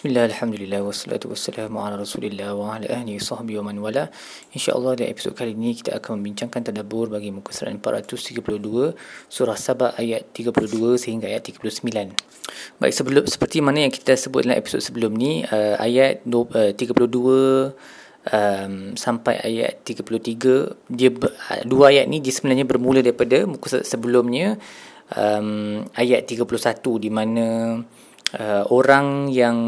Bismillah, Alhamdulillah, wassalatu wassalamu ala rasulillah wa ala ahli sahbihi wa man wala. InsyaAllah dalam episod kali ini kita akan membincangkan tadabur bagi muka surat 432 Surah Sabah ayat 32 sehingga ayat 39 Baik, sebelum, seperti mana yang kita sebut dalam episod sebelum ni uh, Ayat uh, 32 um, sampai ayat 33 dia uh, Dua ayat ni dia sebenarnya bermula daripada muka surat sebelumnya um, Ayat 31 di mana uh, orang yang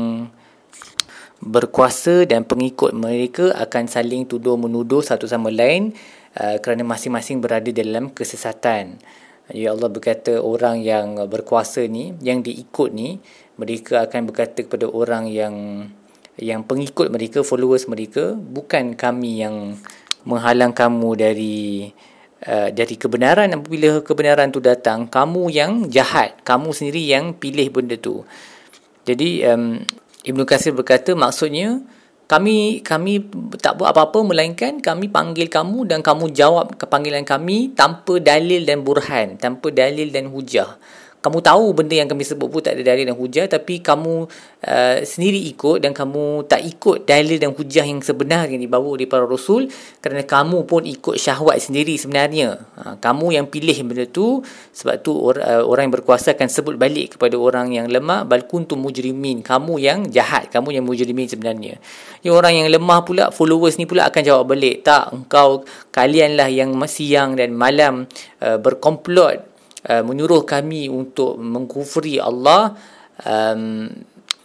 berkuasa dan pengikut mereka akan saling tuduh menuduh satu sama lain uh, kerana masing-masing berada dalam kesesatan. Ya Allah berkata orang yang berkuasa ni, yang diikut ni, mereka akan berkata kepada orang yang yang pengikut mereka, followers mereka, bukan kami yang menghalang kamu dari uh, dari kebenaran apabila kebenaran tu datang, kamu yang jahat, kamu sendiri yang pilih benda tu. Jadi um, Ibnu Kasir berkata maksudnya kami kami tak buat apa-apa melainkan kami panggil kamu dan kamu jawab kepanggilan kami tanpa dalil dan burhan, tanpa dalil dan hujah kamu tahu benda yang kami sebut pun tak ada dalil dan hujah tapi kamu uh, sendiri ikut dan kamu tak ikut dalil dan hujah yang sebenar yang dibawa oleh para rasul kerana kamu pun ikut syahwat sendiri sebenarnya. Ha, kamu yang pilih benda tu sebab tu or, uh, orang yang berkuasa akan sebut balik kepada orang yang lemah bal kuntum mujrimin. Kamu yang jahat kamu yang mujrimin sebenarnya. Yang orang yang lemah pula followers ni pula akan jawab balik tak engkau kalianlah yang siang dan malam uh, berkomplot uh, menyuruh kami untuk mengkufri Allah um,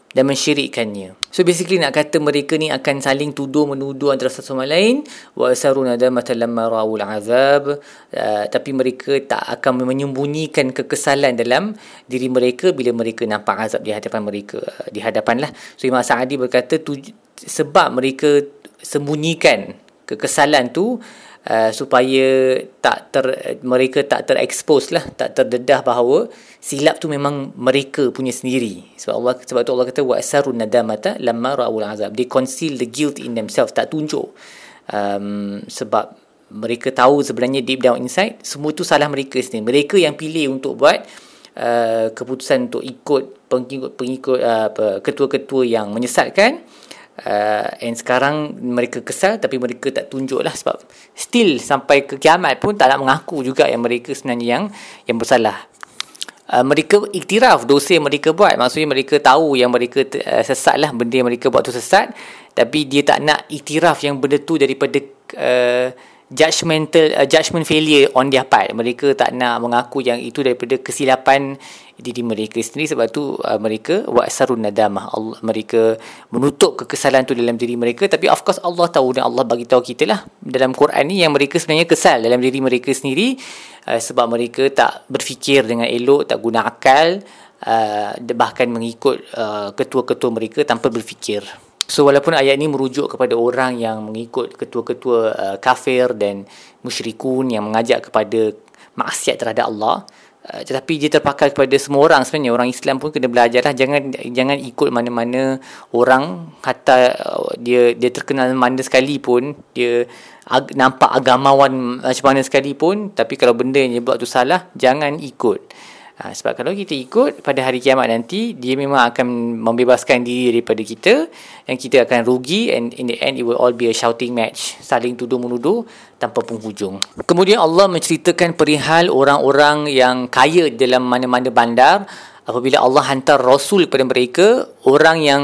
dan mensyirikkannya. So basically nak kata mereka ni akan saling tuduh menuduh antara satu sama lain wa asaruna damatan lamma ra'ul azab uh, tapi mereka tak akan menyembunyikan kekesalan dalam diri mereka bila mereka nampak azab di hadapan mereka uh, di hadapan lah. So Imam Sa'adi berkata tu, sebab mereka sembunyikan kekesalan tu uh, supaya tak ter mereka tak terekspos lah tak terdedah bahawa silap tu memang mereka punya sendiri. Sebab Allah sebab tu Allah kata wa asarun nadamata lamma ra'ul azab. They conceal the guilt in themselves tak tunjuk. Um, sebab mereka tahu sebenarnya deep down inside semua tu salah mereka sendiri. Mereka yang pilih untuk buat uh, keputusan untuk ikut pengikut-pengikut uh, ketua-ketua yang menyesatkan uh, and sekarang mereka kesal tapi mereka tak tunjuk lah sebab still sampai ke kiamat pun tak nak mengaku juga yang mereka sebenarnya yang yang bersalah. Uh, mereka iktiraf dosa yang mereka buat. Maksudnya mereka tahu yang mereka uh, sesat lah benda yang mereka buat tu sesat. Tapi dia tak nak iktiraf yang benda tu daripada uh, judgmental uh, judgment failure on their part. Mereka tak nak mengaku yang itu daripada kesilapan diri mereka sendiri sebab tu uh, mereka wa'sarun nadamah. Allah mereka menutup kekesalan tu dalam diri mereka. Tapi of course Allah tahu dan Allah bagi tahu kita lah. Dalam Quran ni yang mereka sebenarnya kesal dalam diri mereka sendiri uh, sebab mereka tak berfikir dengan elok tak guna akal uh, bahkan mengikut uh, ketua-ketua mereka tanpa berfikir. So walaupun ayat ini merujuk kepada orang yang mengikut ketua-ketua uh, kafir dan musyrikun yang mengajak kepada maksiat terhadap Allah uh, tetapi dia terpakai kepada semua orang. Sebenarnya orang Islam pun kena belajar lah. Jangan jangan ikut mana-mana orang. Kata uh, dia dia terkenal mana sekalipun dia ag- nampak agamawan macam mana sekalipun tapi kalau benda yang dia buat tu salah jangan ikut Ha, sebab kalau kita ikut pada hari kiamat nanti dia memang akan membebaskan diri daripada kita dan kita akan rugi and in the end it will all be a shouting match saling tuduh menuduh tanpa penghujung. Kemudian Allah menceritakan perihal orang-orang yang kaya dalam mana-mana bandar apabila Allah hantar rasul kepada mereka orang yang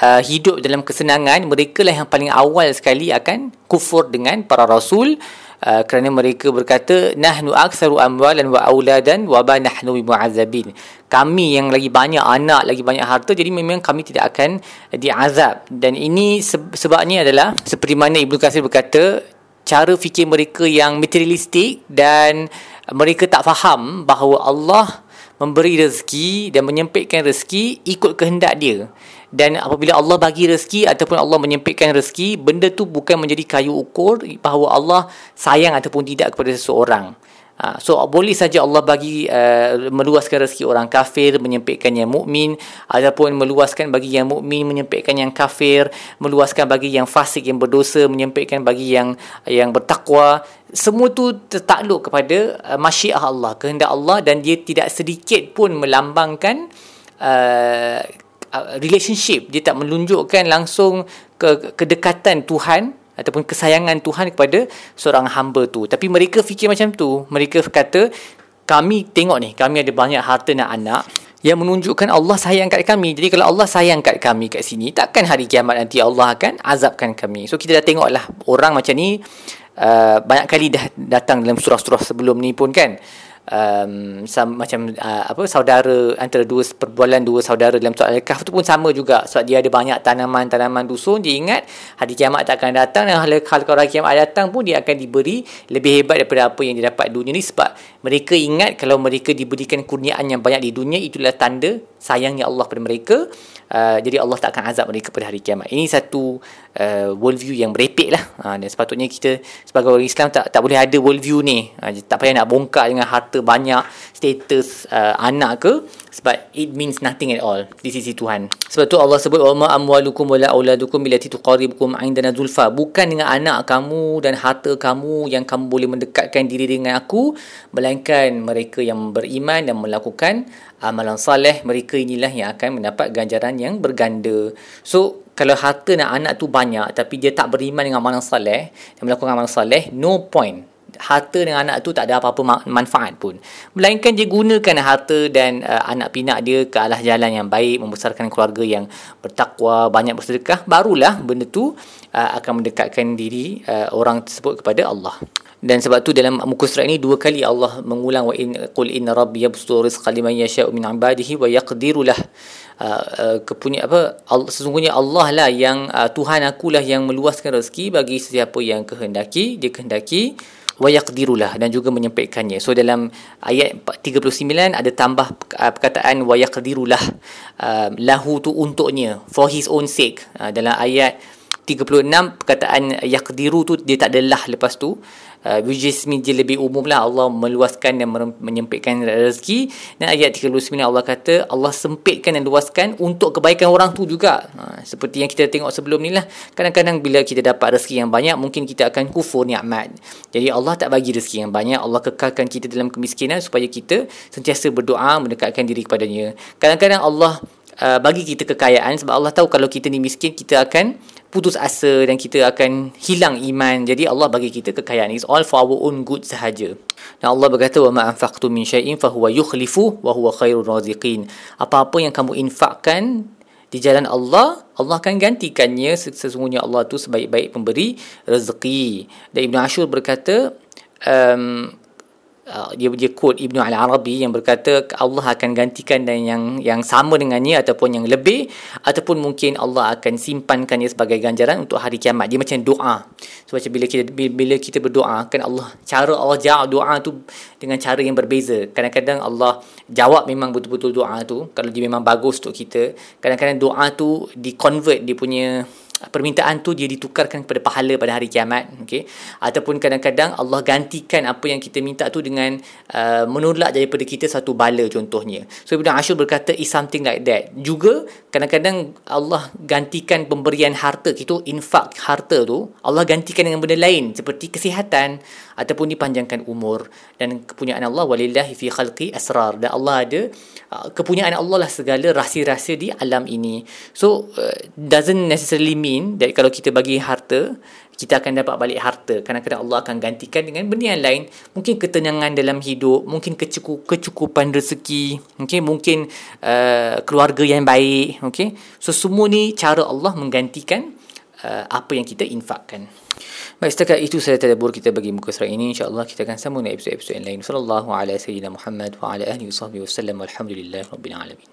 uh, hidup dalam kesenangan mereka lah yang paling awal sekali akan kufur dengan para rasul Uh, kerana mereka berkata nahnu aktsaru amwalan wa auladan wa ba nahnu bimu'azzabin. Kami yang lagi banyak anak lagi banyak harta jadi memang kami tidak akan diazab. Dan ini sebabnya adalah seperti mana Ibnu Katsir berkata cara fikir mereka yang materialistik dan mereka tak faham bahawa Allah memberi rezeki dan menyempitkan rezeki ikut kehendak dia dan apabila Allah bagi rezeki ataupun Allah menyempitkan rezeki benda tu bukan menjadi kayu ukur bahawa Allah sayang ataupun tidak kepada seseorang. Ha, so boleh saja Allah bagi uh, meluaskan rezeki orang kafir menyempitkan yang mukmin ataupun meluaskan bagi yang mukmin menyempitkan yang kafir meluaskan bagi yang fasik yang berdosa menyempitkan bagi yang yang bertakwa. Semua tu tertakluk kepada uh, masyiah Allah kehendak Allah dan dia tidak sedikit pun melambangkan uh, uh, relationship dia tak menunjukkan langsung ke kedekatan Tuhan ataupun kesayangan Tuhan kepada seorang hamba tu tapi mereka fikir macam tu mereka kata kami tengok ni kami ada banyak harta dan anak yang menunjukkan Allah sayang kat kami. Jadi kalau Allah sayang kat kami kat sini, takkan hari kiamat nanti Allah akan azabkan kami. So kita dah tengoklah orang macam ni uh, banyak kali dah datang dalam surah-surah sebelum ni pun kan um, sama, macam uh, apa saudara antara dua perbualan dua saudara dalam surah Al-Kahf tu pun sama juga. Sebab dia ada banyak tanaman-tanaman dusun dia ingat hari kiamat tak akan datang dan hal kalau hari kiamat datang pun dia akan diberi lebih hebat daripada apa yang dia dapat dunia ni. Sebab mereka ingat kalau mereka diberikan kurniaan yang banyak di dunia itulah tanda sayangnya Allah pada mereka uh, jadi Allah tak akan azab mereka pada hari kiamat. Ini satu uh, worldview yang merepek lah. Uh, dan sepatutnya kita sebagai orang Islam tak tak boleh ada worldview ni. Uh, tak payah nak bongkar dengan harta banyak status uh, anak ke. Sebab it means nothing at all. Di sisi Tuhan. Sebab tu Allah sebut wa amwalukum wala auladukum billati tuqaribukum indana zulfa. Bukan dengan anak kamu dan harta kamu yang kamu boleh mendekatkan diri dengan aku melainkan mereka yang beriman dan melakukan amalan soleh mereka inilah yang akan mendapat ganjaran yang berganda so kalau harta dan anak tu banyak tapi dia tak beriman dengan amalan soleh dan melakukan amalan soleh no point harta dengan anak tu tak ada apa-apa manfaat pun. Melainkan dia gunakan harta dan uh, anak pinak dia ke arah jalan yang baik, membesarkan keluarga yang bertakwa, banyak bersedekah, barulah benda tu uh, akan mendekatkan diri uh, orang tersebut kepada Allah. Dan sebab tu dalam muka surat ini dua kali Allah mengulang wa in qul inna rabbi yabsutu rizqa liman yasha'u min 'ibadihi wa yaqdiru lah. Uh, uh, kepunya apa Allah, sesungguhnya Allah lah yang uh, Tuhan akulah yang meluaskan rezeki bagi sesiapa yang kehendaki dia kehendaki wa yaqdirulah dan juga menyempitkannya. So dalam ayat 39 ada tambah perkataan wa yaqdirulah uh, lahu tu untuknya for his own sake. Uh, dalam ayat 36 perkataan yaqdiru tu dia tak ada lah lepas tu. Uh, which is means lebih umum lah. Allah meluaskan dan menyempitkan rezeki. Dan ayat 39 Allah kata Allah sempitkan dan luaskan untuk kebaikan orang tu juga. Uh, seperti yang kita tengok sebelum ni lah. Kadang-kadang bila kita dapat rezeki yang banyak mungkin kita akan kufur ni'mat jadi Allah tak bagi rezeki yang banyak. Allah kekalkan kita dalam kemiskinan supaya kita sentiasa berdoa mendekatkan diri kepadanya. Kadang-kadang Allah uh, bagi kita kekayaan sebab Allah tahu kalau kita ni miskin kita akan putus asa dan kita akan hilang iman. Jadi Allah bagi kita kekayaan. Is all for our own good sahaja. Dan Allah berkata wa ma anfaqtum min syai'in fa huwa yukhlifu wa huwa khairur raziqin. Apa-apa yang kamu infakkan di jalan Allah Allah akan gantikannya. Sesungguhnya Allah tu sebaik-baik pemberi rezeki. Dan Ibnu Ashur berkata um, uh, dia dia quote Ibnu Al-Arabi yang berkata Allah akan gantikan dan yang yang sama dengannya ataupun yang lebih ataupun mungkin Allah akan simpankannya sebagai ganjaran untuk hari kiamat. Dia macam doa. So, bila kita bila kita berdoa kan Allah cara Allah jawab doa tu dengan cara yang berbeza. Kadang-kadang Allah jawab memang betul-betul doa tu kalau dia memang bagus untuk kita. Kadang-kadang doa tu di convert dia punya permintaan tu dia ditukarkan kepada pahala pada hari kiamat okey? Ataupun kadang-kadang Allah gantikan apa yang kita minta tu dengan uh, menolak daripada kita satu bala contohnya. So Ibn Ashur berkata is something like that. Juga kadang-kadang Allah gantikan pemberian harta itu infak harta tu Allah gantikan dengan benda lain seperti kesihatan ataupun dipanjangkan umur dan kepunyaan Allah walillahi fi khalqi asrar. Dan Allah ada uh, kepunyaan Allah lah segala rahsia-rahsia di alam ini. So uh, doesn't necessarily mean that kalau kita bagi harta kita akan dapat balik harta. Kadang-kadang Allah akan gantikan dengan benda yang lain. Mungkin ketenangan dalam hidup mungkin kecukupan rezeki mungkin mungkin uh, keluarga yang baik okay? so semua ni cara Allah menggantikan uh, apa yang kita infakkan Baik, setakat itu saya tadabur kita bagi muka surat ini. InsyaAllah kita akan sambung dengan episod-episod lain. Sallallahu ala sayyidina Muhammad wa ala ahli wa sahbihi wa sallam. Alhamdulillah Rabbil Alamin.